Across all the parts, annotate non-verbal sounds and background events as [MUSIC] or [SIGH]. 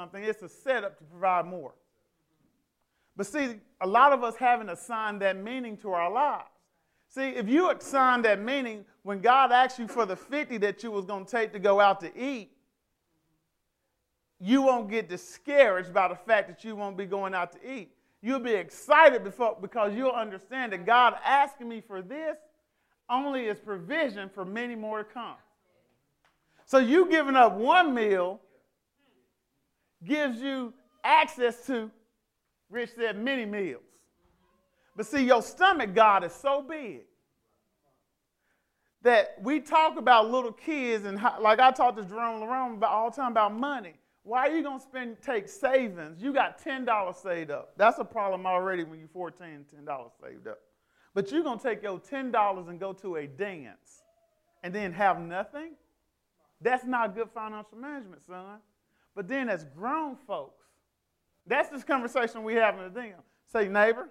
something, it's a setup to provide more. But see, a lot of us haven't assigned that meaning to our lives. See, if you assign that meaning when God asked you for the 50 that you was going to take to go out to eat, you won't get discouraged by the fact that you won't be going out to eat. You'll be excited before, because you'll understand that God asking me for this only is provision for many more to come. So you giving up one meal gives you access to, Rich said, many meals. But see, your stomach, God, is so big that we talk about little kids and how, like I talk to Jerome Lerone about all the time about money. Why are you gonna spend take savings? You got ten dollars saved up. That's a problem already when you're 14, ten dollars saved up. But you're gonna take your ten dollars and go to a dance and then have nothing? That's not good financial management, son. But then as grown folks, that's this conversation we having with them. Say, neighbor, neighbor.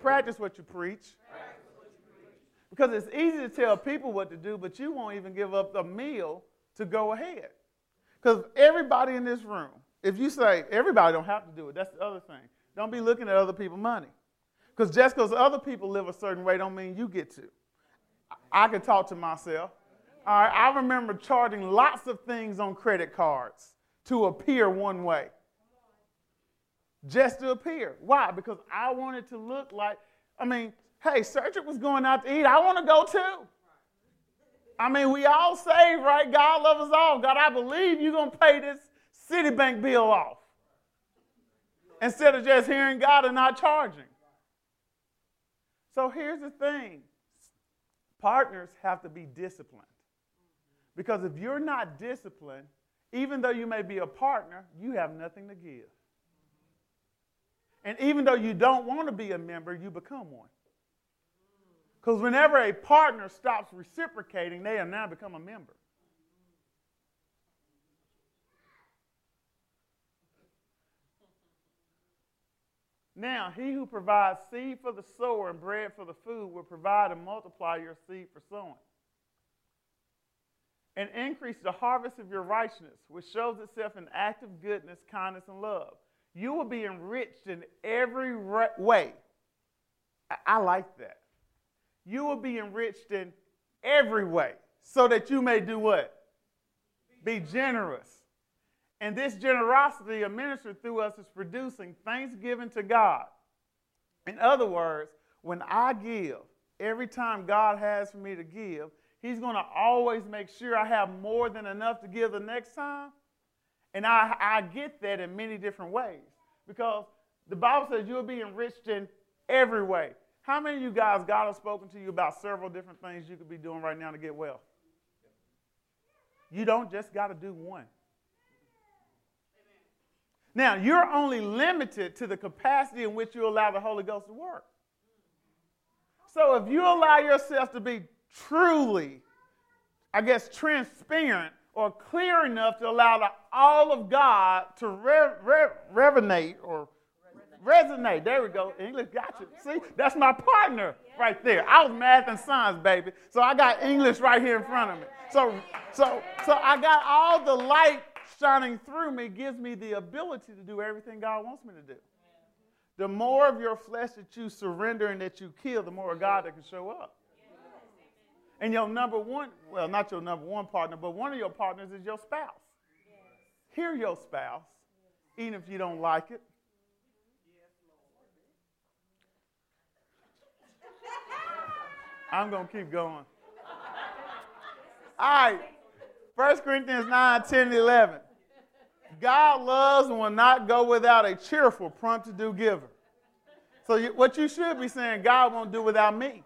Practice, what you preach. practice what you preach. Because it's easy to tell people what to do, but you won't even give up the meal to go ahead. Because everybody in this room, if you say everybody don't have to do it, that's the other thing. Don't be looking at other people's money. Because just because other people live a certain way don't mean you get to. I can talk to myself. All right, I remember charging lots of things on credit cards to appear one way. Just to appear. Why? Because I wanted to look like, I mean, hey, Cedric was going out to eat. I want to go too. I mean, we all saved, right? God loves us all. God, I believe you're going to pay this Citibank bill off. Instead of just hearing God and not charging. So here's the thing partners have to be disciplined. Because if you're not disciplined, even though you may be a partner, you have nothing to give. And even though you don't want to be a member, you become one. Because whenever a partner stops reciprocating, they have now become a member. Now, he who provides seed for the sower and bread for the food will provide and multiply your seed for sowing. And increase the harvest of your righteousness, which shows itself in active goodness, kindness, and love. You will be enriched in every way. I like that you will be enriched in every way so that you may do what? Be generous. And this generosity administered through us is producing thanksgiving to God. In other words, when I give, every time God has for me to give, He's going to always make sure I have more than enough to give the next time. And I, I get that in many different ways because the Bible says you'll be enriched in every way. How many of you guys, God has spoken to you about several different things you could be doing right now to get well? You don't just got to do one. Now, you're only limited to the capacity in which you allow the Holy Ghost to work. So if you allow yourself to be truly, I guess, transparent or clear enough to allow the, all of God to re- re- revenate or Resonate. There we go. English got you. See, that's my partner right there. I was math and science, baby. So I got English right here in front of me. So, so, so I got all the light shining through me gives me the ability to do everything God wants me to do. The more of your flesh that you surrender and that you kill, the more of God that can show up. And your number one, well, not your number one partner, but one of your partners is your spouse. Hear your spouse, even if you don't like it. [LAUGHS] I'm going to keep going. All right. 1 Corinthians 9, 10, 11. God loves and will not go without a cheerful, prompt to do giver. So, you, what you should be saying, God won't do without me.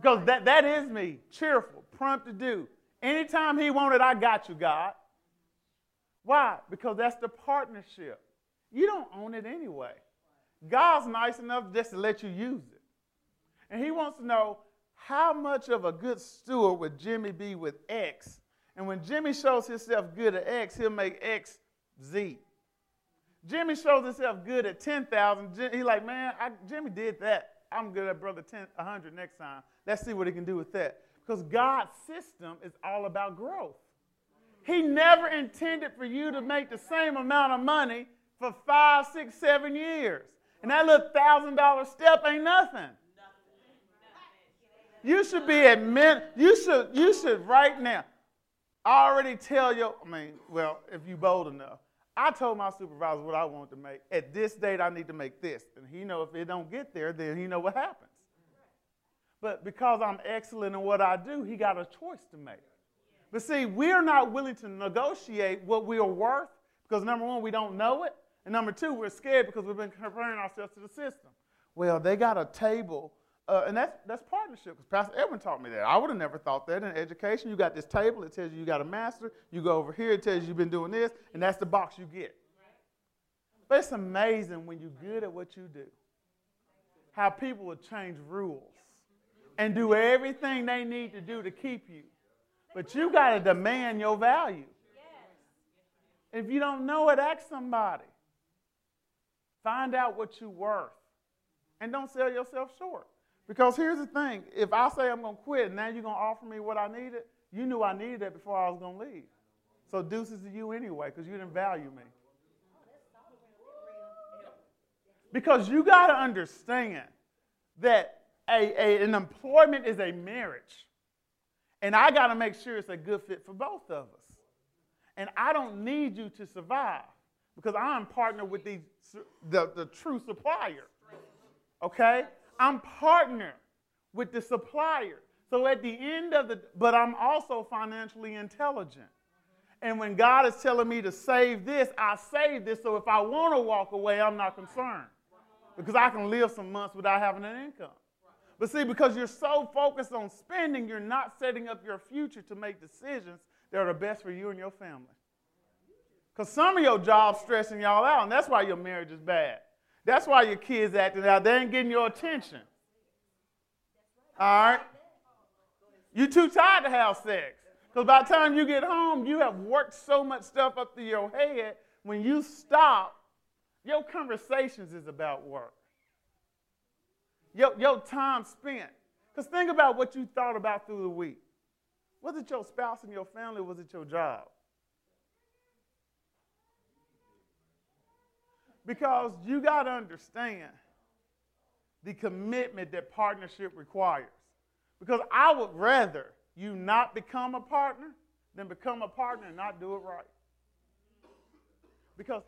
Because that, that is me, cheerful, prompt to do. Anytime He wanted, I got you, God. Why? Because that's the partnership. You don't own it anyway. God's nice enough just to let you use it. And He wants to know how much of a good steward would Jimmy be with X? And when Jimmy shows himself good at X, he'll make X Z. Jimmy shows himself good at 10,000. He's like, man, I, Jimmy did that. I'm good at brother 10, 100 next time. Let's see what he can do with that. Because God's system is all about growth. He never intended for you to make the same amount of money for five, six, seven years. And that little thousand dollar step ain't nothing. You should be admit. You should. You should right now. Already tell you. I mean, well, if you bold enough, I told my supervisor what I wanted to make. At this date, I need to make this, and he know if it don't get there, then he know what happens. But because I'm excellent in what I do, he got a choice to make. But see, we're not willing to negotiate what we are worth because number one, we don't know it. And number two, we're scared because we've been comparing ourselves to the system. Well, they got a table, uh, and that's, that's partnership because Pastor Edwin taught me that. I would have never thought that in education. You got this table, it tells you you got a master. You go over here, it tells you you've been doing this, and that's the box you get. But it's amazing when you're good at what you do, how people will change rules and do everything they need to do to keep you. But you got to demand your value. If you don't know it, ask somebody. Find out what you're worth. And don't sell yourself short. Because here's the thing if I say I'm going to quit and now you're going to offer me what I needed, you knew I needed that before I was going to leave. So deuces to you anyway because you didn't value me. Because you got to understand that a, a, an employment is a marriage. And I got to make sure it's a good fit for both of us. And I don't need you to survive because I'm partnered with the, the, the true supplier. Okay? I'm partner with the supplier. So at the end of the, but I'm also financially intelligent. And when God is telling me to save this, I save this. So if I want to walk away, I'm not concerned because I can live some months without having an income. But see, because you're so focused on spending, you're not setting up your future to make decisions that are the best for you and your family. Because some of your jobs stressing y'all out, and that's why your marriage is bad. That's why your kids acting out. They ain't getting your attention. All right? You're too tired to have sex. Because by the time you get home, you have worked so much stuff up to your head. When you stop, your conversations is about work your, your time spent. Because think about what you thought about through the week. Was it your spouse and your family, was it your job? Because you got to understand the commitment that partnership requires. Because I would rather you not become a partner than become a partner and not do it right. Because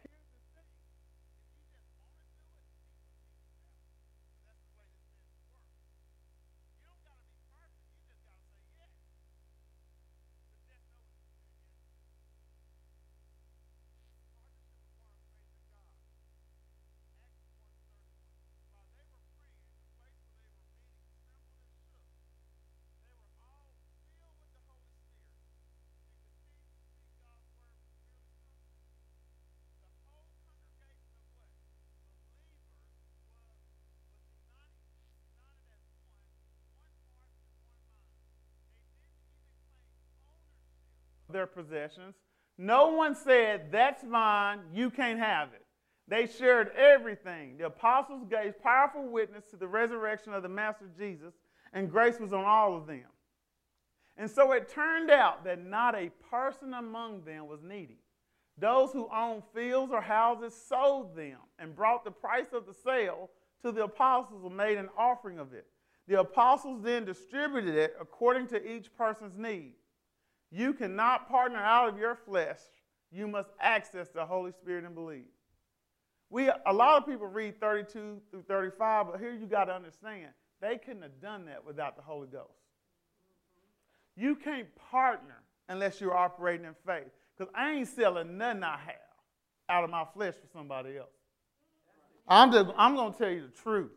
their possessions. No one said, That's mine, you can't have it. They shared everything. The apostles gave powerful witness to the resurrection of the Master Jesus, and grace was on all of them. And so it turned out that not a person among them was needy. Those who owned fields or houses sold them and brought the price of the sale to the apostles and made an offering of it. The apostles then distributed it according to each person's need. You cannot partner out of your flesh. You must access the Holy Spirit and believe. We, a lot of people read 32 through 35, but here you got to understand they couldn't have done that without the Holy Ghost. You can't partner unless you're operating in faith. Because I ain't selling nothing I have out of my flesh for somebody else. I'm, just, I'm to tell you the truth.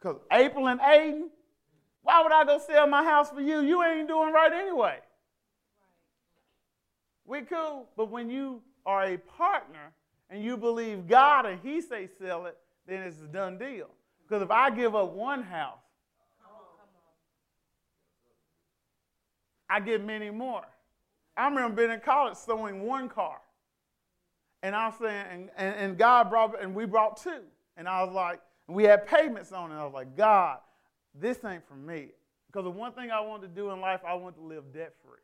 Because April and Aiden, why would I go sell my house for you? You ain't doing right anyway. We cool, but when you are a partner and you believe God and He say sell it, then it's a done deal. Because if I give up one house, I get many more. I remember being in college sewing one car. And I'm saying, and, and, and God brought, and we brought two. And I was like, we had payments on it. I was like, God, this ain't for me. Because the one thing I wanted to do in life, I wanted to live debt free.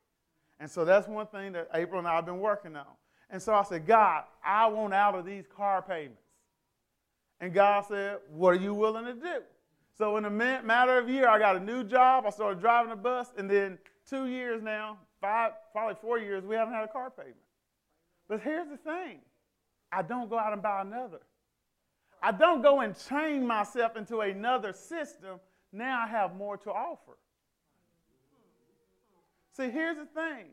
And so that's one thing that April and I have been working on. And so I said, God, I want out of these car payments. And God said, What are you willing to do? So in a matter of year, I got a new job. I started driving a bus, and then two years now, five, probably four years, we haven't had a car payment. But here's the thing I don't go out and buy another. I don't go and chain myself into another system. Now I have more to offer. See, here's the thing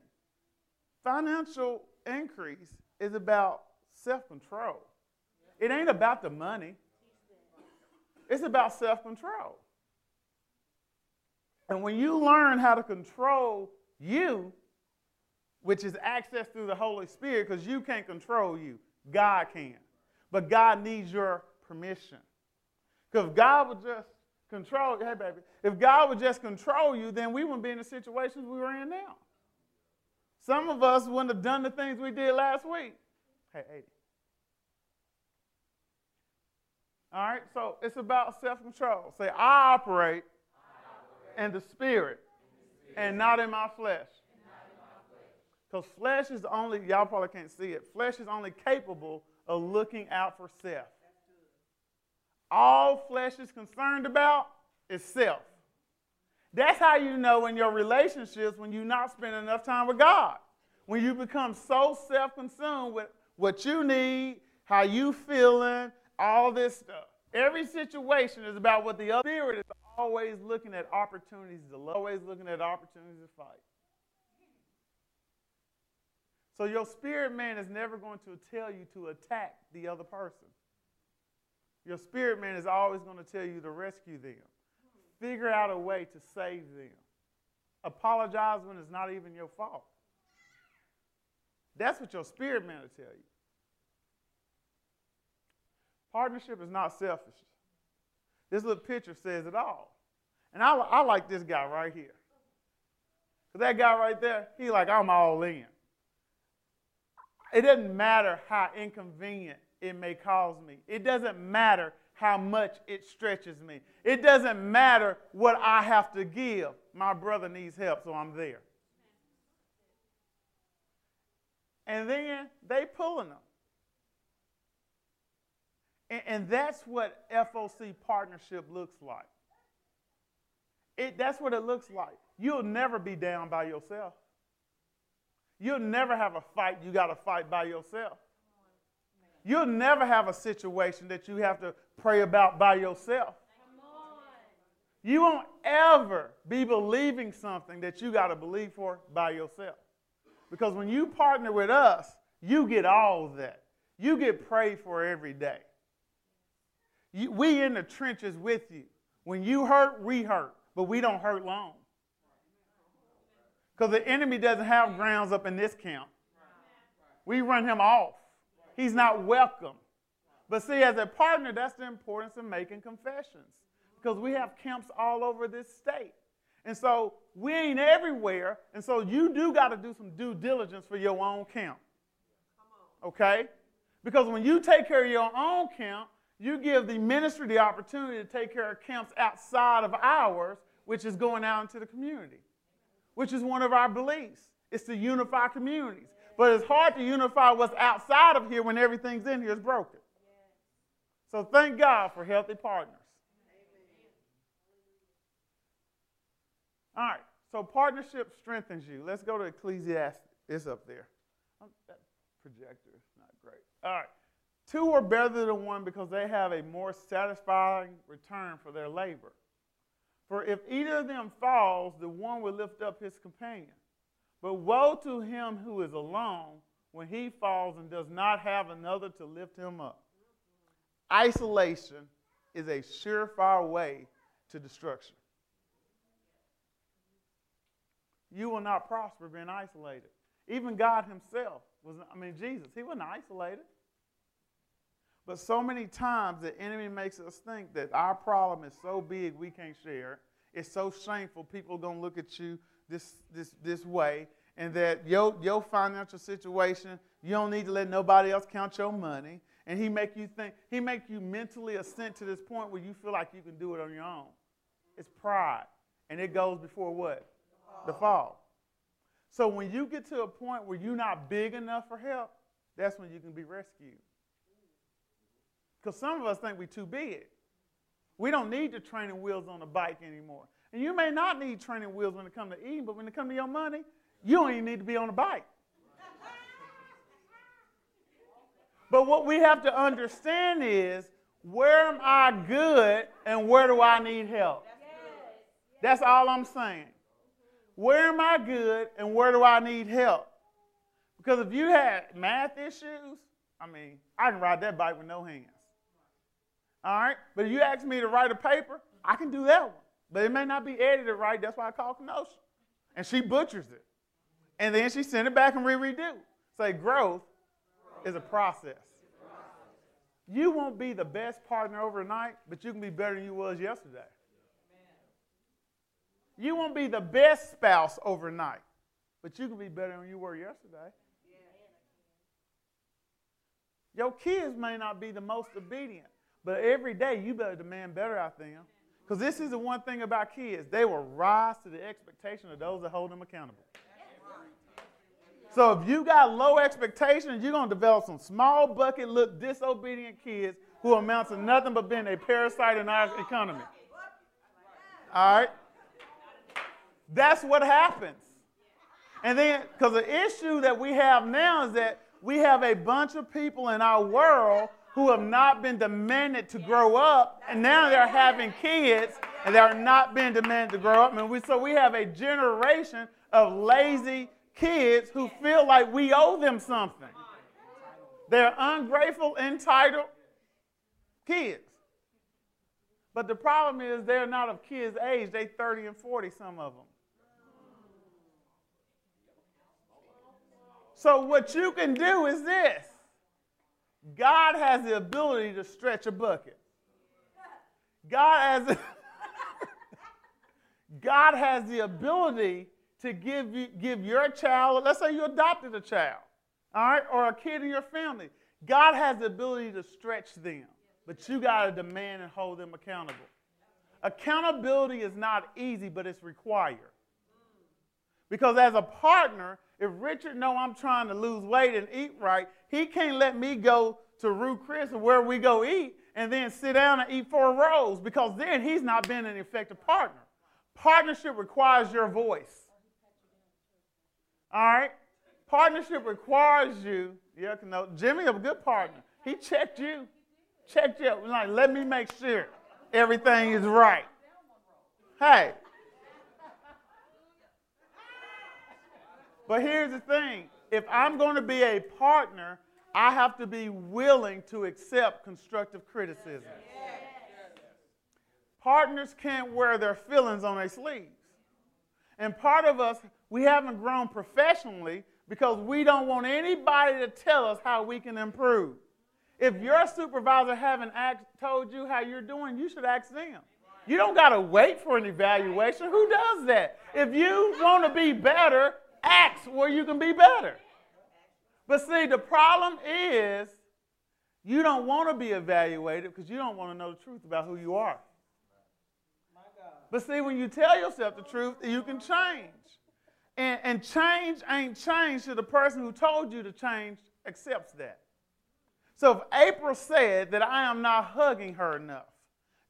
financial increase is about self control, it ain't about the money, it's about self control. And when you learn how to control you, which is access through the Holy Spirit, because you can't control you, God can. But God needs your permission. Because God would just control, hey baby, if God would just control you, then we wouldn't be in the situations we were in now. Some of us wouldn't have done the things we did last week. Hey, 80. All right, so it's about self control. Say, I operate, I operate in the spirit, and not in my flesh. Because flesh is only, y'all probably can't see it, flesh is only capable of looking out for self. All flesh is concerned about is self. That's how you know in your relationships when you're not spending enough time with God. When you become so self-consumed with what you need, how you feeling, all this stuff. Every situation is about what the other spirit is always looking at opportunities to love, always looking at opportunities to fight. So your spirit man is never going to tell you to attack the other person. Your spirit man is always going to tell you to rescue them. Figure out a way to save them. Apologize when it's not even your fault. That's what your spirit man will tell you. Partnership is not selfish. This little picture says it all. And I, I like this guy right here. Because that guy right there, he like, I'm all in. It doesn't matter how inconvenient it may cause me. It doesn't matter how much it stretches me. It doesn't matter what I have to give. My brother needs help, so I'm there. And then they pulling them. And, and that's what FOC partnership looks like. It, that's what it looks like. You'll never be down by yourself. You'll never have a fight you got to fight by yourself. You'll never have a situation that you have to pray about by yourself. You won't ever be believing something that you got to believe for by yourself. Because when you partner with us, you get all that. You get prayed for every day. You, we in the trenches with you. When you hurt, we hurt, but we don't hurt long. Because the enemy doesn't have grounds up in this camp. We run him off. He's not welcome. But see, as a partner, that's the importance of making confessions. Because we have camps all over this state. And so we ain't everywhere. And so you do got to do some due diligence for your own camp. Okay? Because when you take care of your own camp, you give the ministry the opportunity to take care of camps outside of ours, which is going out into the community, which is one of our beliefs. It's to unify communities. But it's hard to unify what's outside of here when everything's in here is broken. So thank God for healthy partners. All right, so partnership strengthens you. Let's go to Ecclesiastes. It's up there. That projector is not great. All right. Two are better than one because they have a more satisfying return for their labor. For if either of them falls, the one will lift up his companion. But woe to him who is alone when he falls and does not have another to lift him up. Isolation is a surefire way to destruction. You will not prosper being isolated. Even God Himself was, I mean, Jesus, He wasn't isolated. But so many times the enemy makes us think that our problem is so big we can't share. It's so shameful people don't look at you this, this, this way, and that your, your financial situation, you don't need to let nobody else count your money. And he make you think, he make you mentally assent to this point where you feel like you can do it on your own. It's pride. And it goes before what? The fall. So when you get to a point where you're not big enough for help, that's when you can be rescued. Because some of us think we're too big. We don't need the training wheels on the bike anymore. And you may not need training wheels when it comes to eating, but when it comes to your money, you don't even need to be on a bike. But what we have to understand is where am I good and where do I need help? That's all I'm saying. Where am I good and where do I need help? Because if you had math issues, I mean, I can ride that bike with no hands. All right? But if you ask me to write a paper, I can do that one. But it may not be edited right. That's why I call Kenosha. And she butchers it. And then she sent it back and re redo. Say, growth is a process. You won't be the best partner overnight, but you can be better than you was yesterday. You won't be the best spouse overnight, but you can be better than you were yesterday. Your kids may not be the most obedient, but every day you better demand better out of them. Because this is the one thing about kids they will rise to the expectation of those that hold them accountable. So if you got low expectations, you're going to develop some small bucket look disobedient kids who amount to nothing but being a parasite in our economy. All right? That's what happens. And then, because the issue that we have now is that we have a bunch of people in our world who have not been demanded to grow up, and now they're having kids and they're not being demanded to grow up. And we, so we have a generation of lazy kids who feel like we owe them something. They're ungrateful, entitled kids. But the problem is they're not of kids' age. They 30 and 40, some of them. So what you can do is this. God has the ability to stretch a bucket. God has [LAUGHS] God has the ability to give you, give your child, let's say you adopted a child, all right, or a kid in your family. God has the ability to stretch them, but you got to demand and hold them accountable. Accountability is not easy, but it's required. Because as a partner, if Richard know I'm trying to lose weight and eat right, he can't let me go to Ruth Chris or where we go eat and then sit down and eat four rolls because then he's not been an effective partner. Partnership requires your voice. All right? Partnership requires you. Yeah, no, Jimmy, a good partner. He checked you. Checked you. Like, let me make sure everything is right. Hey. But here's the thing if I'm going to be a partner, I have to be willing to accept constructive criticism. Partners can't wear their feelings on their sleeves. And part of us we haven't grown professionally because we don't want anybody to tell us how we can improve. If your supervisor haven't told you how you're doing, you should ask them. You don't got to wait for an evaluation. Who does that? If you want to be better, ask where you can be better. But see, the problem is you don't want to be evaluated because you don't want to know the truth about who you are. But see, when you tell yourself the truth, you can change. And, and change ain't change to the person who told you to change accepts that. So if April said that I am not hugging her enough,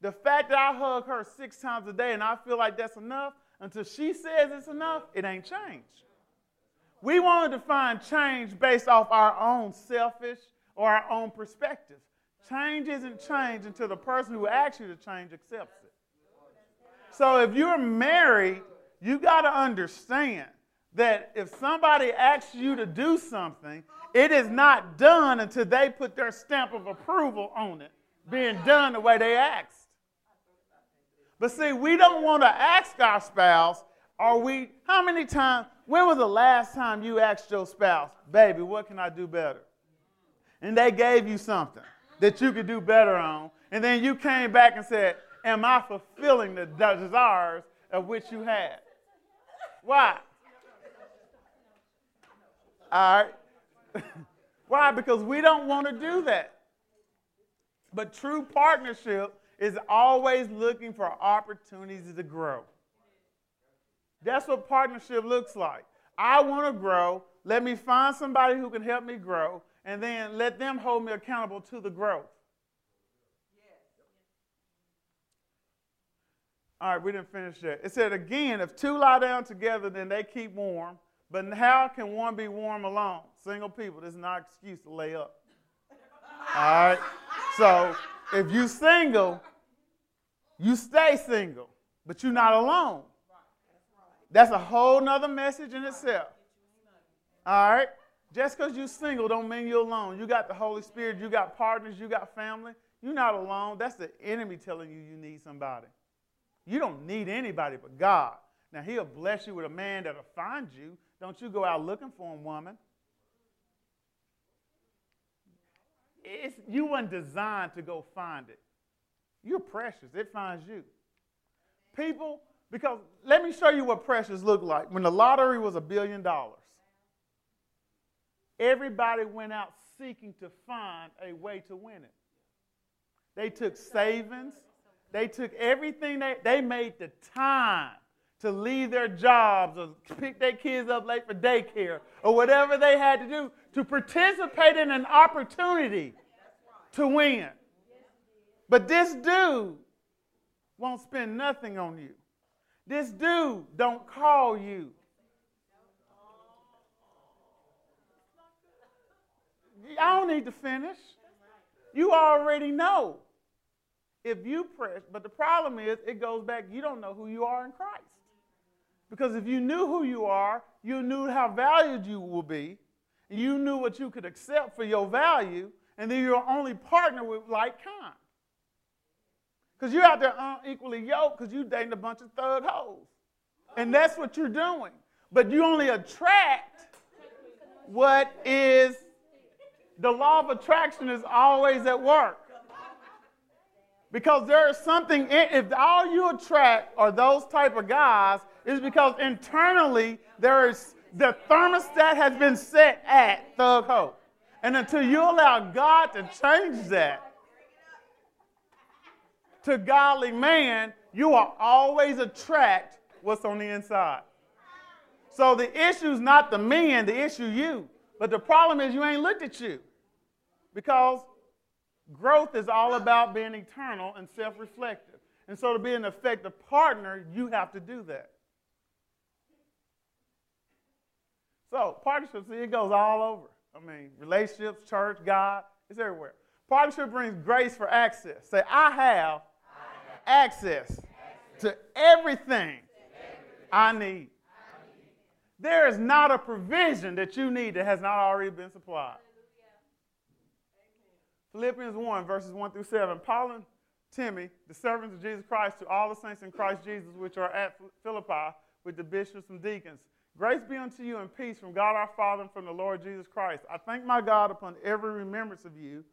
the fact that I hug her six times a day and I feel like that's enough, until she says it's enough, it ain't change. We want to define change based off our own selfish or our own perspective. Change isn't change until the person who asks you to change accepts it. So if you're married, you got to understand that if somebody asks you to do something, it is not done until they put their stamp of approval on it, being done the way they asked. But see, we don't want to ask our spouse, are we, how many times, when was the last time you asked your spouse, baby, what can I do better? And they gave you something that you could do better on. And then you came back and said, Am I fulfilling the desires of which you had? Why? All right? [LAUGHS] Why? Because we don't want to do that. But true partnership is always looking for opportunities to grow. That's what partnership looks like. I want to grow. Let me find somebody who can help me grow, and then let them hold me accountable to the growth. All right, we didn't finish that. It said again, if two lie down together, then they keep warm. But how can one be warm alone? Single people, this is not an excuse to lay up. All right? So if you single, you stay single, but you're not alone. That's a whole nother message in itself. All right? Just because you're single don't mean you're alone. You got the Holy Spirit, you got partners, you got family. You're not alone. That's the enemy telling you you need somebody. You don't need anybody but God. Now, He'll bless you with a man that'll find you. Don't you go out looking for a woman. It's, you weren't designed to go find it. You're precious. It finds you. People, because let me show you what precious looked like. When the lottery was a billion dollars, everybody went out seeking to find a way to win it. They took savings, they took everything, they, they made the time to leave their jobs or pick their kids up late for daycare or whatever they had to do to participate in an opportunity to win. But this dude won't spend nothing on you. This dude don't call you. I don't need to finish. You already know. If you press, but the problem is it goes back, you don't know who you are in Christ. Because if you knew who you are, you knew how valued you will be, and you knew what you could accept for your value, and then you're only partner with like kind. Because you're out there uh, unequally yoked because you're dating a bunch of thug hoes. And that's what you're doing. But you only attract what is the law of attraction is always at work. Because there is something, if all you attract are those type of guys, is because internally there is, the thermostat has been set at thug hope. And until you allow God to change that, to godly man, you will always attract what's on the inside. So the issue is not the man, the issue you. But the problem is you ain't looked at you. Because growth is all about being eternal and self reflective. And so to be an effective partner, you have to do that. So partnerships, see, it goes all over. I mean, relationships, church, God, it's everywhere. Partnership brings grace for access. Say, I have access to everything I need. There is not a provision that you need that has not already been supplied. Philippians 1, verses 1 through 7. Paul and Timothy, the servants of Jesus Christ, to all the saints in Christ Jesus which are at Philippi with the bishops and deacons. Grace be unto you and peace from God our Father and from the Lord Jesus Christ. I thank my God upon every remembrance of you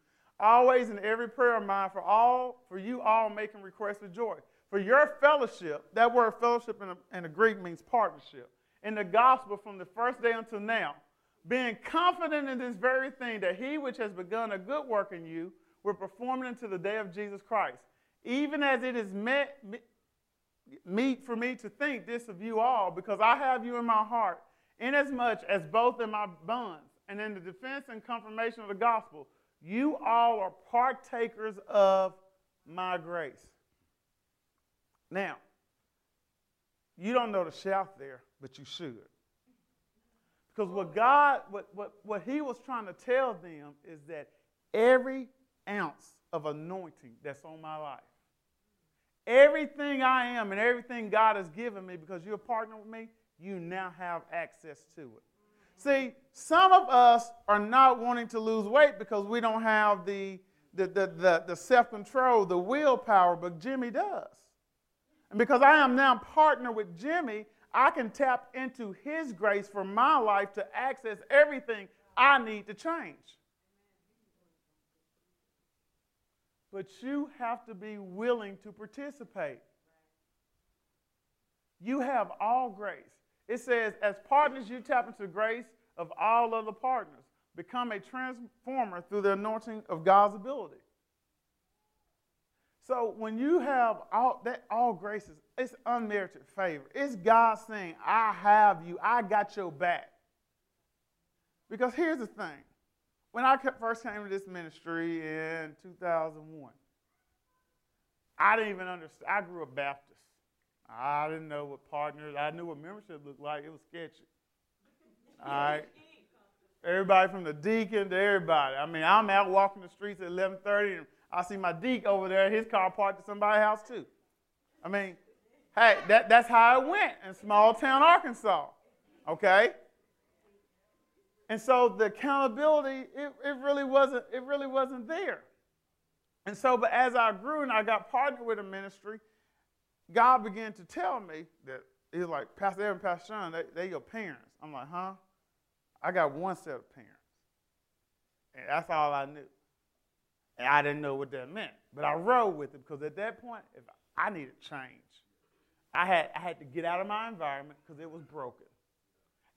always in every prayer of mine for all for you all making requests with joy. For your fellowship that word fellowship in the, in the greek means partnership. In the gospel from the first day until now being confident in this very thing that he which has begun a good work in you will perform it until the day of jesus christ. Even as it is meet for me to think this of you all because i have you in my heart inasmuch as both in my bonds and in the defense and confirmation of the gospel you all are partakers of my grace. Now, you don't know the shout there, but you should. Because what God, what, what, what He was trying to tell them is that every ounce of anointing that's on my life, everything I am and everything God has given me because you're a partner with me, you now have access to it. See, some of us are not wanting to lose weight because we don't have the, the, the, the, the self control, the willpower, but Jimmy does. And because I am now partner with Jimmy, I can tap into his grace for my life to access everything I need to change. But you have to be willing to participate. You have all grace. It says, as partners, you tap into the grace of all other partners. Become a transformer through the anointing of God's ability. So when you have all that all graces, it's unmerited favor. It's God saying, I have you, I got your back. Because here's the thing. When I first came to this ministry in 2001, I didn't even understand. I grew up Baptist. I didn't know what partners, I knew what membership looked like. It was sketchy. [LAUGHS] All right. Everybody from the deacon to everybody. I mean, I'm out walking the streets at 11:30, and I see my deacon over there. His car parked at somebody's house too. I mean, hey, that, that's how it went in small town Arkansas. Okay. And so the accountability, it, it really wasn't, it really wasn't there. And so, but as I grew and I got partnered with a ministry, God began to tell me that He's like, Pastor Evan, Pastor Sean, they, they your parents. I'm like, huh? I got one set of parents. And that's all I knew. And I didn't know what that meant. But I rode with it because at that point, if I needed change. I had, I had to get out of my environment because it was broken.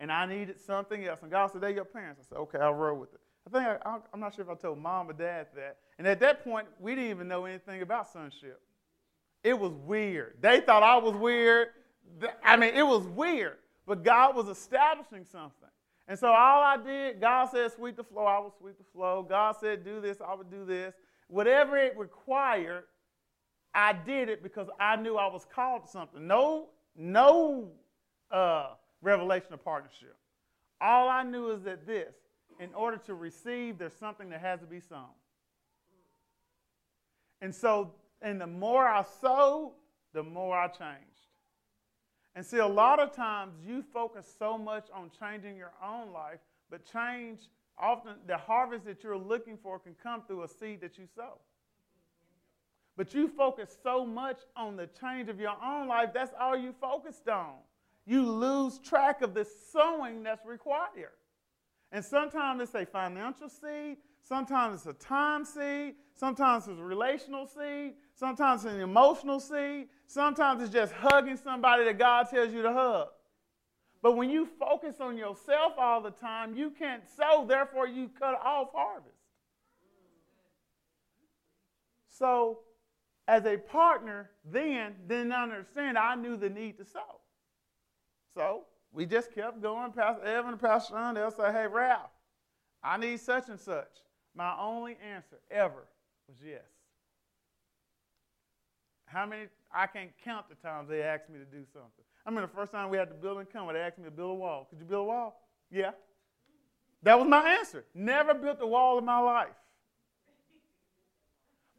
And I needed something else. And God said, They're your parents. I said, Okay, I'll roll with it. I think I, I'm not sure if I told mom or dad that. And at that point, we didn't even know anything about sonship. It was weird. They thought I was weird. I mean, it was weird. But God was establishing something. And so all I did, God said, sweep the floor, I would sweep the floor. God said, do this, I would do this. Whatever it required, I did it because I knew I was called to something. No, no uh, revelation of partnership. All I knew is that this, in order to receive, there's something that has to be sown. And so, and the more I sowed, the more I changed. And see, a lot of times you focus so much on changing your own life, but change often the harvest that you're looking for can come through a seed that you sow. But you focus so much on the change of your own life, that's all you focused on. You lose track of the sowing that's required. And sometimes it's a financial seed, sometimes it's a time seed, sometimes it's a relational seed, sometimes it's an emotional seed, sometimes it's just hugging somebody that God tells you to hug. But when you focus on yourself all the time, you can't sow, therefore, you cut off harvest. So as a partner, then didn't understand I knew the need to sow. So we just kept going. Pastor Evan and Pastor Sean, they'll say, hey, Ralph, I need such and such. My only answer ever was yes. How many, I can't count the times they asked me to do something. I mean, the first time we had the building come, they asked me to build a wall. Could you build a wall? Yeah. That was my answer. Never built a wall in my life.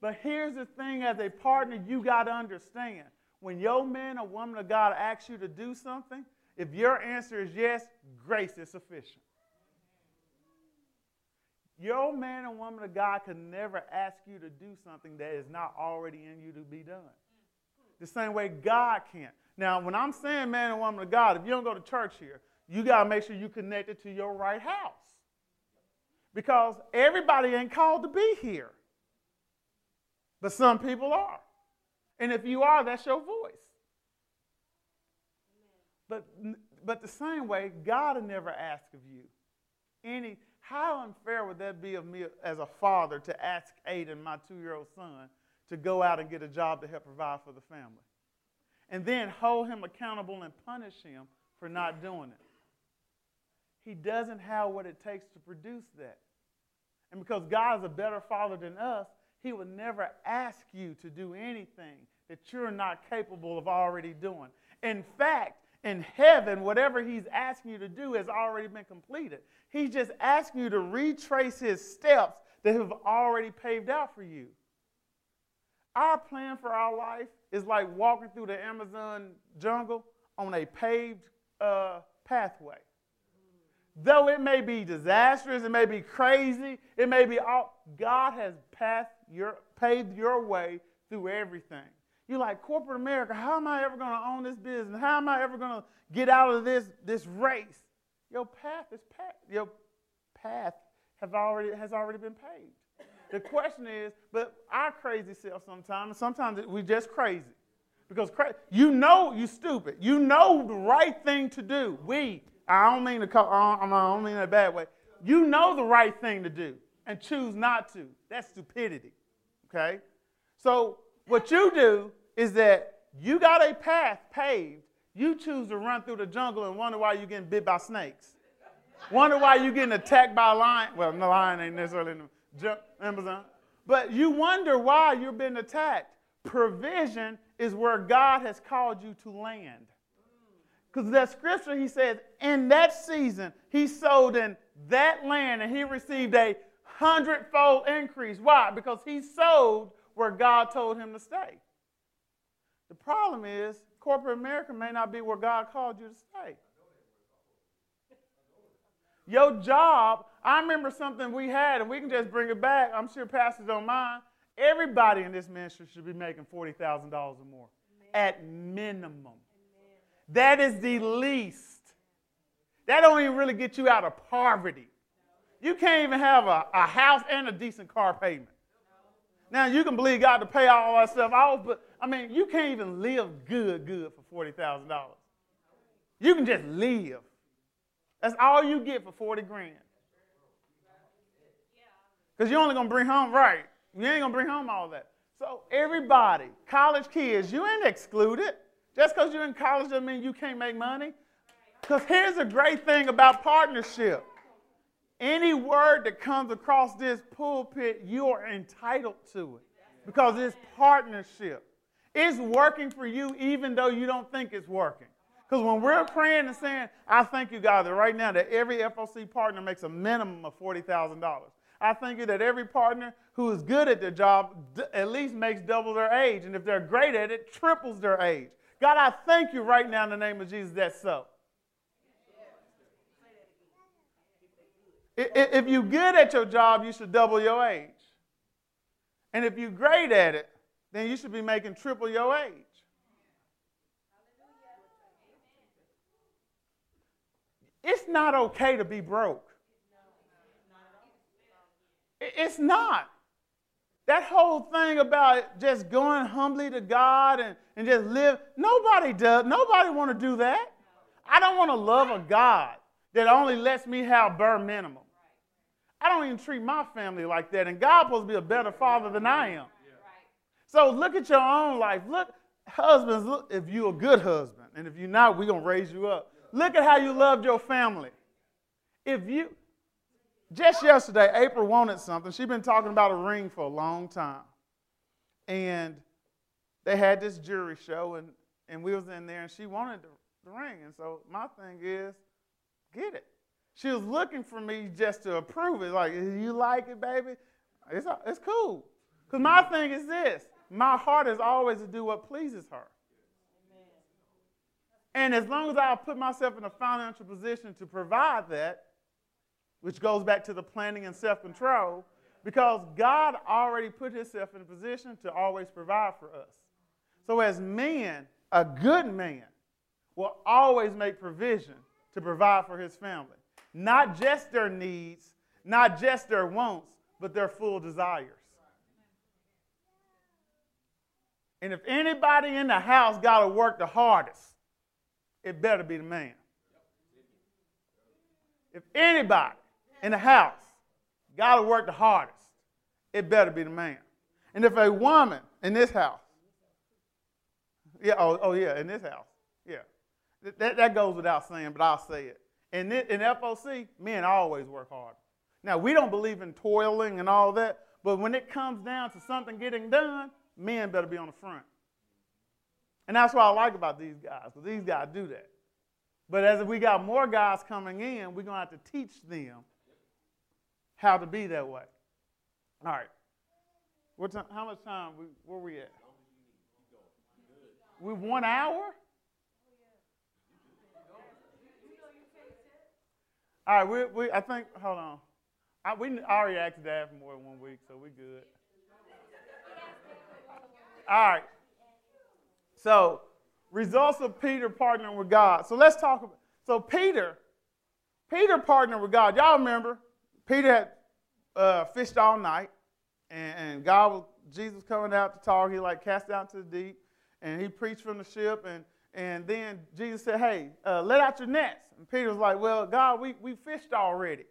But here's the thing as a partner, you got to understand. When your man or woman of God asks you to do something, if your answer is yes, grace is sufficient. Your man and woman of God can never ask you to do something that is not already in you to be done. The same way God can't. Now, when I'm saying man and woman of God, if you don't go to church here, you got to make sure you connected to your right house. Because everybody ain't called to be here. But some people are. And if you are, that's your voice. But, but the same way, God will never ask of you any. How unfair would that be of me as a father to ask Aiden, my two year old son, to go out and get a job to help provide for the family? And then hold him accountable and punish him for not doing it. He doesn't have what it takes to produce that. And because God is a better father than us, he would never ask you to do anything that you're not capable of already doing. In fact, in heaven, whatever He's asking you to do has already been completed. He's just asking you to retrace His steps that have already paved out for you. Our plan for our life is like walking through the Amazon jungle on a paved uh, pathway. Though it may be disastrous, it may be crazy, it may be all, God has passed your, paved your way through everything. You're like, corporate America, how am I ever going to own this business? How am I ever going to get out of this, this race? Your path is path. Your path have already, has already been paved. The question is, but our crazy self sometimes, sometimes we just crazy. Because cra- you know you stupid. You know the right thing to do. We, I don't mean to call, I don't mean in a bad way. You know the right thing to do and choose not to. That's stupidity. Okay? So What you do is that you got a path paved. You choose to run through the jungle and wonder why you're getting bit by snakes. Wonder why you're getting attacked by a lion. Well, the lion ain't necessarily in the Amazon. But you wonder why you're being attacked. Provision is where God has called you to land. Because that scripture, he says, in that season, he sowed in that land and he received a hundredfold increase. Why? Because he sowed where God told him to stay. The problem is, corporate America may not be where God called you to stay. Your job, I remember something we had, and we can just bring it back. I'm sure pastors don't mind. Everybody in this ministry should be making $40,000 or more Amen. at minimum. Amen. That is the least. That don't even really get you out of poverty. You can't even have a, a house and a decent car payment. Now you can believe God to pay all our stuff off, but I mean you can't even live good, good for forty thousand dollars. You can just live. That's all you get for 40 grand. Because you're only to bring home, right, you ain't to bring home all that. So, everybody, college kids, you ain't excluded. Just because you're in college doesn't mean you can't make money. Because here's a great thing about partnership any word that comes across this pulpit, you are entitled to it because it's partnership. It's working for you even though you don't think it's working. Because when we're praying and saying, I thank you, God, that right now that every FOC partner makes a minimum of $40,000. I thank you that every partner who is good at their job at least makes double their age. And if they're great at it, triples their age. God, I thank you right now in the name of Jesus that's so. If you're good at your job, you should double your age. And if you're great at it, then you should be making triple your age. It's not okay to be broke. It's not. That whole thing about just going humbly to God and, and just live, nobody does. Nobody want to do that. I don't want to love a God that only lets me have bare minimum. I don't even treat my family like that. And God's supposed to be a better father than I am. So look at your own life. Look, husbands, look, if you're a good husband, and if you're not, we're going to raise you up. Look at how you loved your family. If you, just yesterday, April wanted something. She's been talking about a ring for a long time. And they had this jury show, and, and we was in there, and she wanted the, the ring. And so my thing is, get it. She was looking for me just to approve it. Like, you like it, baby? It's, it's cool. Because my thing is this my heart is always to do what pleases her. And as long as I put myself in a financial position to provide that, which goes back to the planning and self control, because God already put himself in a position to always provide for us. So, as men, a good man will always make provision to provide for his family. Not just their needs, not just their wants, but their full desires. And if anybody in the house got to work the hardest, it better be the man. If anybody in the house got to work the hardest, it better be the man. And if a woman in this house, yeah, oh, oh yeah, in this house, yeah, that, that goes without saying, but I'll say it. In, in FOC, men always work hard. Now, we don't believe in toiling and all that, but when it comes down to something getting done, men better be on the front. And that's what I like about these guys, because these guys do that. But as we got more guys coming in, we're going to have to teach them how to be that way. All right. What time, how much time? We, where we at? We one hour? All right, we, we, I think, hold on. I, we already asked Dad for more than one week, so we're good. All right. So, results of Peter partnering with God. So let's talk about. So Peter, Peter partnered with God. Y'all remember? Peter had uh, fished all night, and, and God was Jesus coming out to talk. He like cast out to the deep, and he preached from the ship, and and then Jesus said, "Hey, uh, let out your nets." And Peter was like, "Well, God, we we fished already."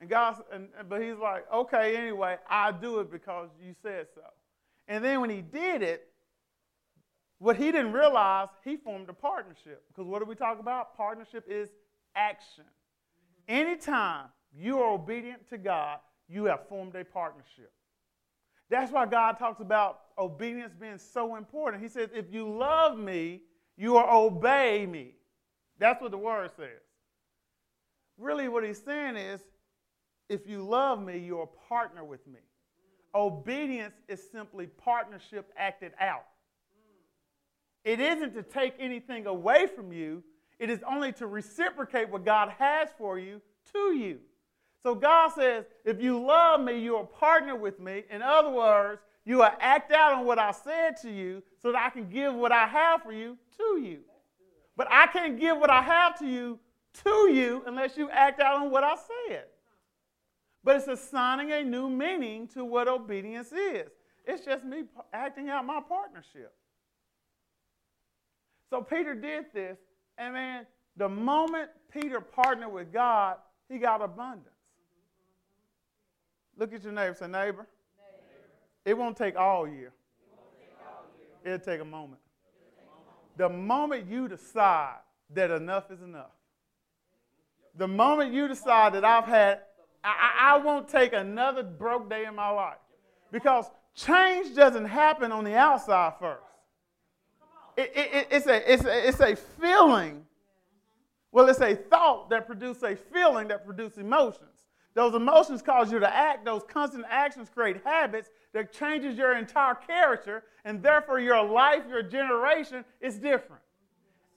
And God, and, but he's like, "Okay, anyway, I do it because you said so." And then when he did it, what he didn't realize, he formed a partnership. Because what do we talk about? Partnership is action. Anytime you are obedient to God, you have formed a partnership. That's why God talks about obedience being so important. He says, if you love me, you will obey me. That's what the word says. Really, what he's saying is, if you love me, you're a partner with me. Obedience is simply partnership acted out. It isn't to take anything away from you, it is only to reciprocate what God has for you to you. So God says, if you love me, you are partner with me. In other words, you act out on what I said to you so that I can give what I have for you to you. But I can't give what I have to you to you unless you act out on what I said. But it's assigning a new meaning to what obedience is. It's just me acting out my partnership. So Peter did this, and man, the moment Peter partnered with God, he got abundance. Look at your neighbor. Say, neighbor. neighbor. It won't take all year. It will take a moment. The moment you decide that enough is enough, the moment you decide that I've had, I, I won't take another broke day in my life. Because change doesn't happen on the outside first. It, it, it's, a, it's, a, it's a feeling. Well, it's a thought that produces a feeling that produces emotions. Those emotions cause you to act. Those constant actions create habits that changes your entire character, and therefore your life, your generation is different.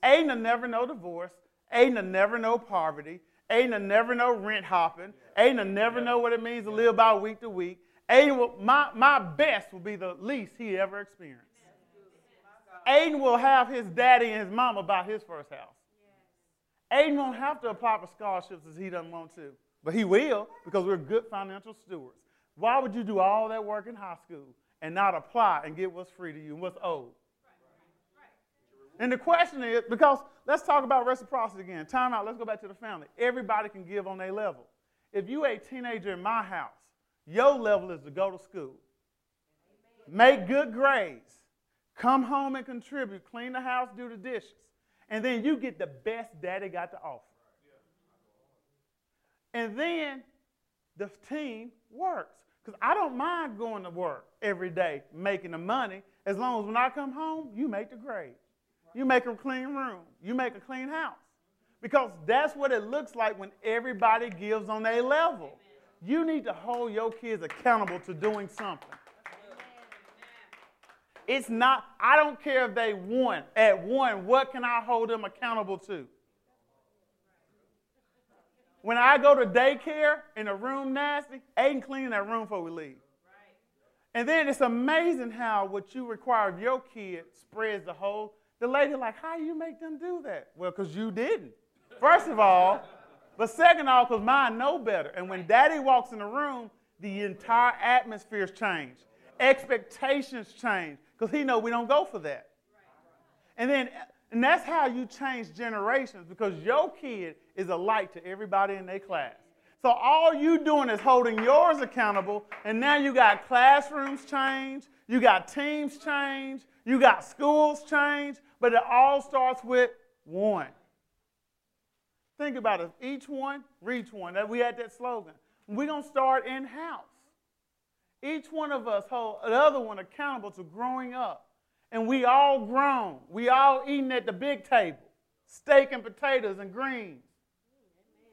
Aiden never know divorce. Aiden never know poverty. Aiden never know rent hopping. Aiden never know what it means to live by week to week. Aiden will, my, my best will be the least he ever experienced. Aiden will have his daddy and his mama buy his first house. Aiden won't have to apply for scholarships as he doesn't want to. But he will because we're good financial stewards. Why would you do all that work in high school and not apply and get what's free to you and what's owed? And the question is because let's talk about reciprocity again. Time out. Let's go back to the family. Everybody can give on their level. If you a teenager in my house, your level is to go to school, make good grades, come home and contribute, clean the house, do the dishes, and then you get the best daddy got to offer. And then the team works. Because I don't mind going to work every day, making the money, as long as when I come home, you make the grade. You make a clean room. You make a clean house. Because that's what it looks like when everybody gives on their level. You need to hold your kids accountable to doing something. It's not, I don't care if they won. At one, what can I hold them accountable to? When I go to daycare in a room nasty, Aiden cleaning that room before we leave. And then it's amazing how what you require of your kid spreads the whole. The lady like, how you make them do that? Well, because you didn't. First of all, but second of all, because mine know better. And when daddy walks in the room, the entire atmosphere's changed. Expectations change because he know we don't go for that. And then and that's how you change generations because your kid is a light to everybody in their class. So all you doing is holding yours accountable, and now you got classrooms change, you got teams change, you got schools change, but it all starts with one. Think about it. Each one, reach one. That we had that slogan. We're gonna start in house. Each one of us hold the other one accountable to growing up and we all grown. We all eating at the big table. Steak and potatoes and greens.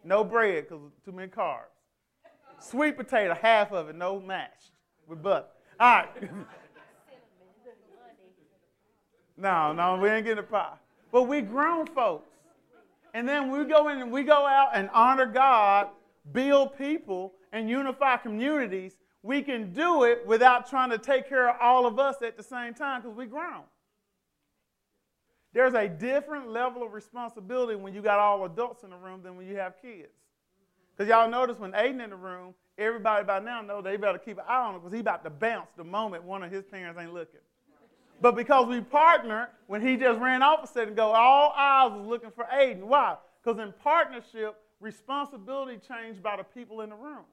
No bread because too many carbs. Sweet potato, half of it, no mash with butter. All right. [LAUGHS] no, no, we ain't getting a pie. But we grown folks. And then we go in and we go out and honor God, build people, and unify communities we can do it without trying to take care of all of us at the same time because we grown. There's a different level of responsibility when you got all adults in the room than when you have kids. Because y'all notice when Aiden in the room, everybody by now know they better keep an eye on him because he about to bounce the moment one of his parents ain't looking. But because we partner, when he just ran off a second ago, all eyes was looking for Aiden. Why? Because in partnership, responsibility changed by the people in the room.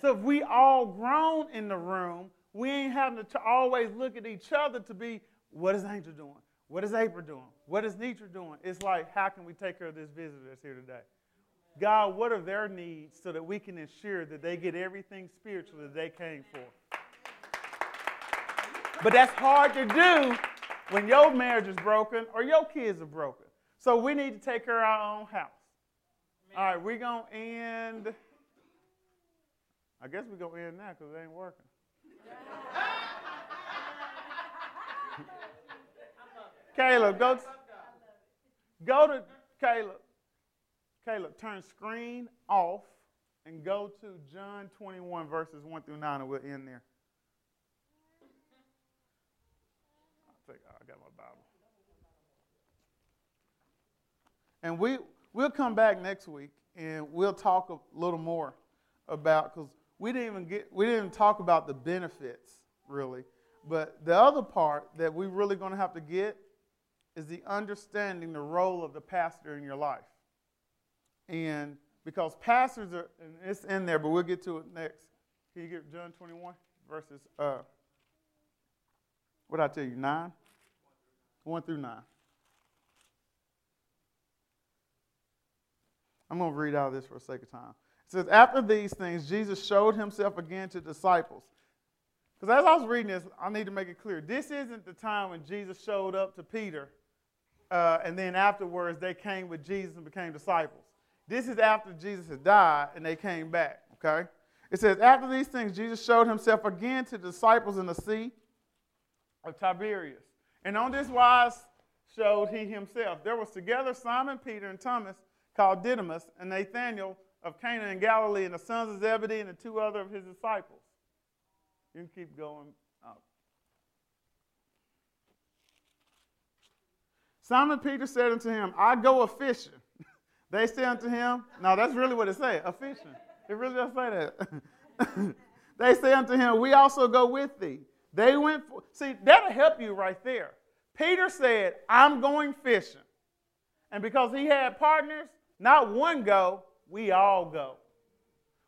So if we all grown in the room, we ain't having to always look at each other to be, what is Angel doing? What is April doing? What is Nitra doing? It's like, how can we take care of this visitor that's here today? God, what are their needs so that we can ensure that they get everything spiritual that they came for? But that's hard to do when your marriage is broken or your kids are broken. So we need to take care of our own house. All right, we're going to end. I guess we're going to end now because it ain't working. Caleb, go, go to Caleb. Caleb, turn screen off and go to John 21, verses 1 through 9, and we'll end there. I'll take, I got my Bible. And we, we'll come back next week and we'll talk a little more about, because we didn't even get, we didn't talk about the benefits, really. But the other part that we're really going to have to get is the understanding the role of the pastor in your life. And because pastors are, and it's in there, but we'll get to it next. Can you get John 21 verses, uh, what did I tell you, 9? 1 through 9. I'm going to read out this for the sake of time. It says, After these things, Jesus showed himself again to disciples. Because as I was reading this, I need to make it clear. This isn't the time when Jesus showed up to Peter, uh, and then afterwards they came with Jesus and became disciples. This is after Jesus had died and they came back, okay? It says, After these things, Jesus showed himself again to the disciples in the sea of Tiberias. And on this wise showed he himself. There was together Simon Peter and Thomas, called Didymus, and Nathanael of Cana in Galilee, and the sons of Zebedee, and the two other of his disciples. You can keep going up. Simon Peter said unto him, I go a fishing. [LAUGHS] They say unto him, no, that's really what it says, a fishing. It really does say that. [LAUGHS] they say unto him, We also go with thee. They went for, see, that'll help you right there. Peter said, I'm going fishing. And because he had partners, not one go, we all go.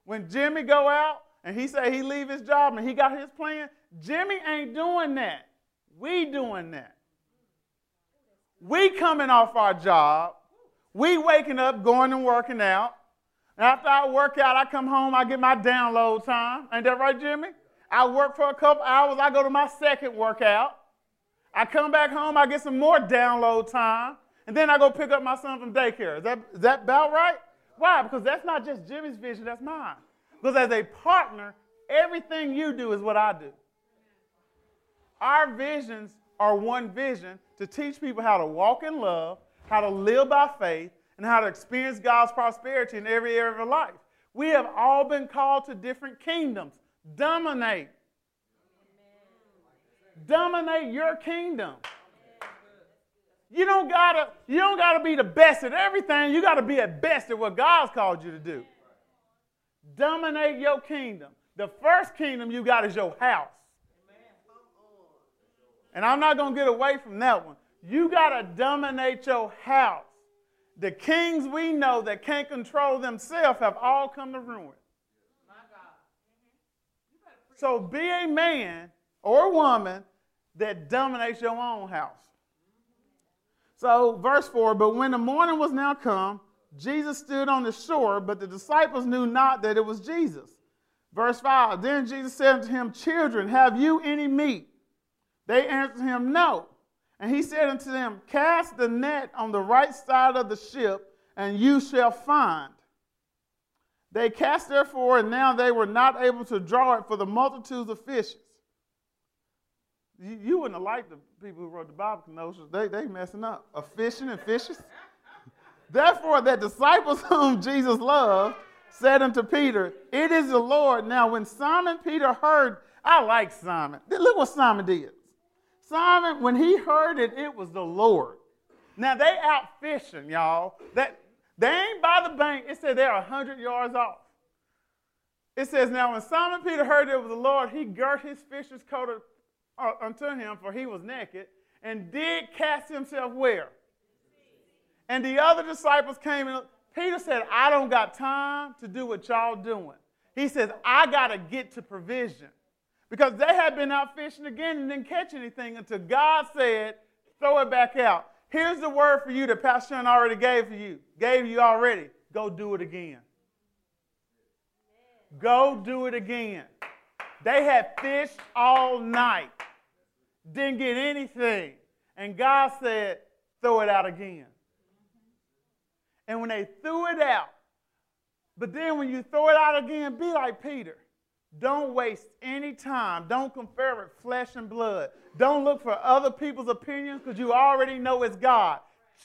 When Jimmy go out and he say he leave his job and he got his plan, Jimmy ain't doing that. We doing that. We coming off our job we waking up, going and working out. After I work out, I come home, I get my download time. Ain't that right, Jimmy? I work for a couple hours, I go to my second workout. I come back home, I get some more download time, and then I go pick up my son from daycare. Is that, is that about right? Why? Because that's not just Jimmy's vision, that's mine. Because as a partner, everything you do is what I do. Our visions are one vision to teach people how to walk in love, how to live by faith, and how to experience God's prosperity in every area of our life. We have all been called to different kingdoms. Dominate. Dominate your kingdom. You don't gotta, you don't gotta be the best at everything. You gotta be at best at what God's called you to do. Dominate your kingdom. The first kingdom you got is your house. And I'm not gonna get away from that one. You got to dominate your house. The kings we know that can't control themselves have all come to ruin. So be a man or woman that dominates your own house. So, verse 4 But when the morning was now come, Jesus stood on the shore, but the disciples knew not that it was Jesus. Verse 5 Then Jesus said to him, Children, have you any meat? They answered him, No. And he said unto them, Cast the net on the right side of the ship, and you shall find. They cast therefore, and now they were not able to draw it for the multitudes of fishes. You, you wouldn't have liked the people who wrote the Bible notions. They they messing up. Of fishing and fishes. [LAUGHS] therefore, the disciples [LAUGHS] whom Jesus loved said unto Peter, It is the Lord. Now, when Simon Peter heard, I like Simon. Look what Simon did. Simon, when he heard it, it was the Lord. Now they out fishing, y'all. That they ain't by the bank. It said they're hundred yards off. It says, now when Simon Peter heard it was the Lord, he girt his fisher's coat uh, unto him, for he was naked, and did cast himself where? And the other disciples came and Peter said, I don't got time to do what y'all doing. He says, I got to get to provision. Because they had been out fishing again and didn't catch anything until God said, throw it back out. Here's the word for you that Pastor Sean already gave for you, gave you already. Go do it again. Go do it again. They had fished all night, didn't get anything. And God said, throw it out again. And when they threw it out, but then when you throw it out again, be like Peter. Don't waste any time. Don't compare with flesh and blood. Don't look for other people's opinions because you already know it's God.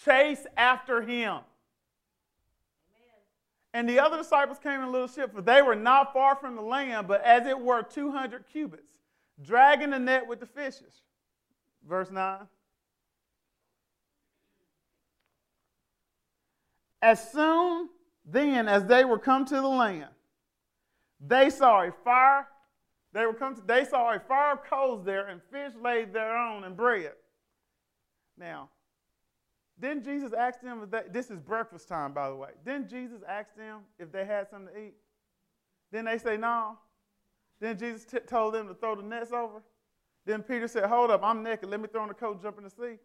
Chase after Him. And the other disciples came in a little ship, for they were not far from the land, but as it were 200 cubits, dragging the net with the fishes. Verse 9. As soon then as they were come to the land, they saw a fire. They were come to, they saw a fire of coals there, and fish laid thereon and bread. Now, didn't Jesus ask them if they, this is breakfast time, by the way. Didn't Jesus ask them if they had something to eat? Then they say no. Then Jesus t- told them to throw the nets over. Then Peter said, Hold up, I'm naked. Let me throw in the coat, jump in the sea,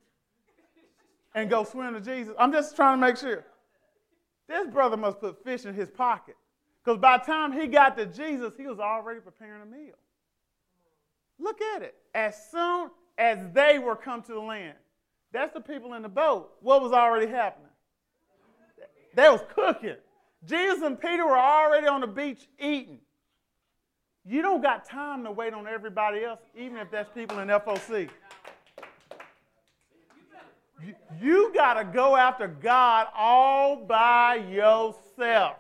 and go swim to Jesus. I'm just trying to make sure. This brother must put fish in his pocket. Because by the time he got to Jesus, he was already preparing a meal. Look at it. As soon as they were come to the land, that's the people in the boat. What was already happening? They was cooking. Jesus and Peter were already on the beach eating. You don't got time to wait on everybody else, even if that's people in FOC. You, you got to go after God all by yourself.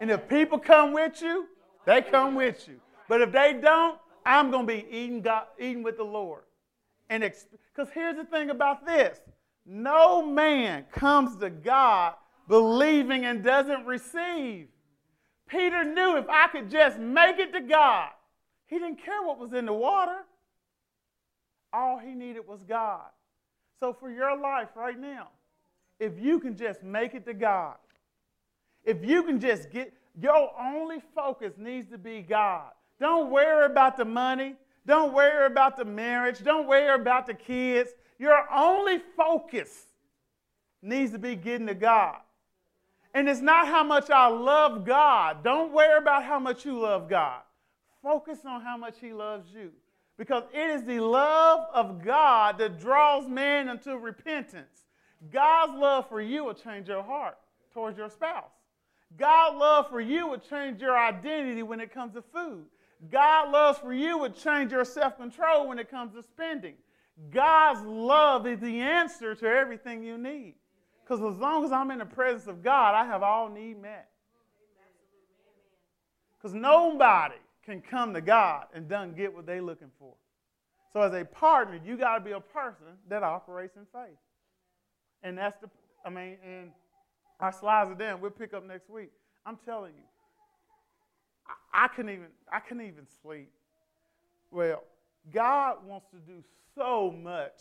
And if people come with you, they come with you. But if they don't, I'm going to be eating, God, eating with the Lord. And because here's the thing about this no man comes to God believing and doesn't receive. Peter knew if I could just make it to God, he didn't care what was in the water. All he needed was God. So for your life right now, if you can just make it to God, if you can just get, your only focus needs to be God. Don't worry about the money. Don't worry about the marriage. Don't worry about the kids. Your only focus needs to be getting to God. And it's not how much I love God. Don't worry about how much you love God. Focus on how much He loves you. Because it is the love of God that draws man into repentance. God's love for you will change your heart towards your spouse. God's love for you would change your identity when it comes to food. God's love for you would change your self control when it comes to spending. God's love is the answer to everything you need. Because as long as I'm in the presence of God, I have all need met. Because nobody can come to God and doesn't get what they're looking for. So as a partner, you got to be a person that operates in faith. And that's the, I mean, and our slides are down. We'll pick up next week. I'm telling you, I, I couldn't even I couldn't even sleep. Well, God wants to do so much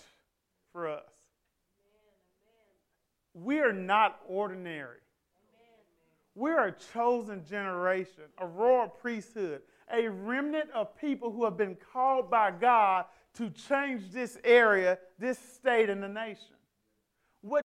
for us. We are not ordinary. We are a chosen generation, a royal priesthood, a remnant of people who have been called by God to change this area, this state, and the nation.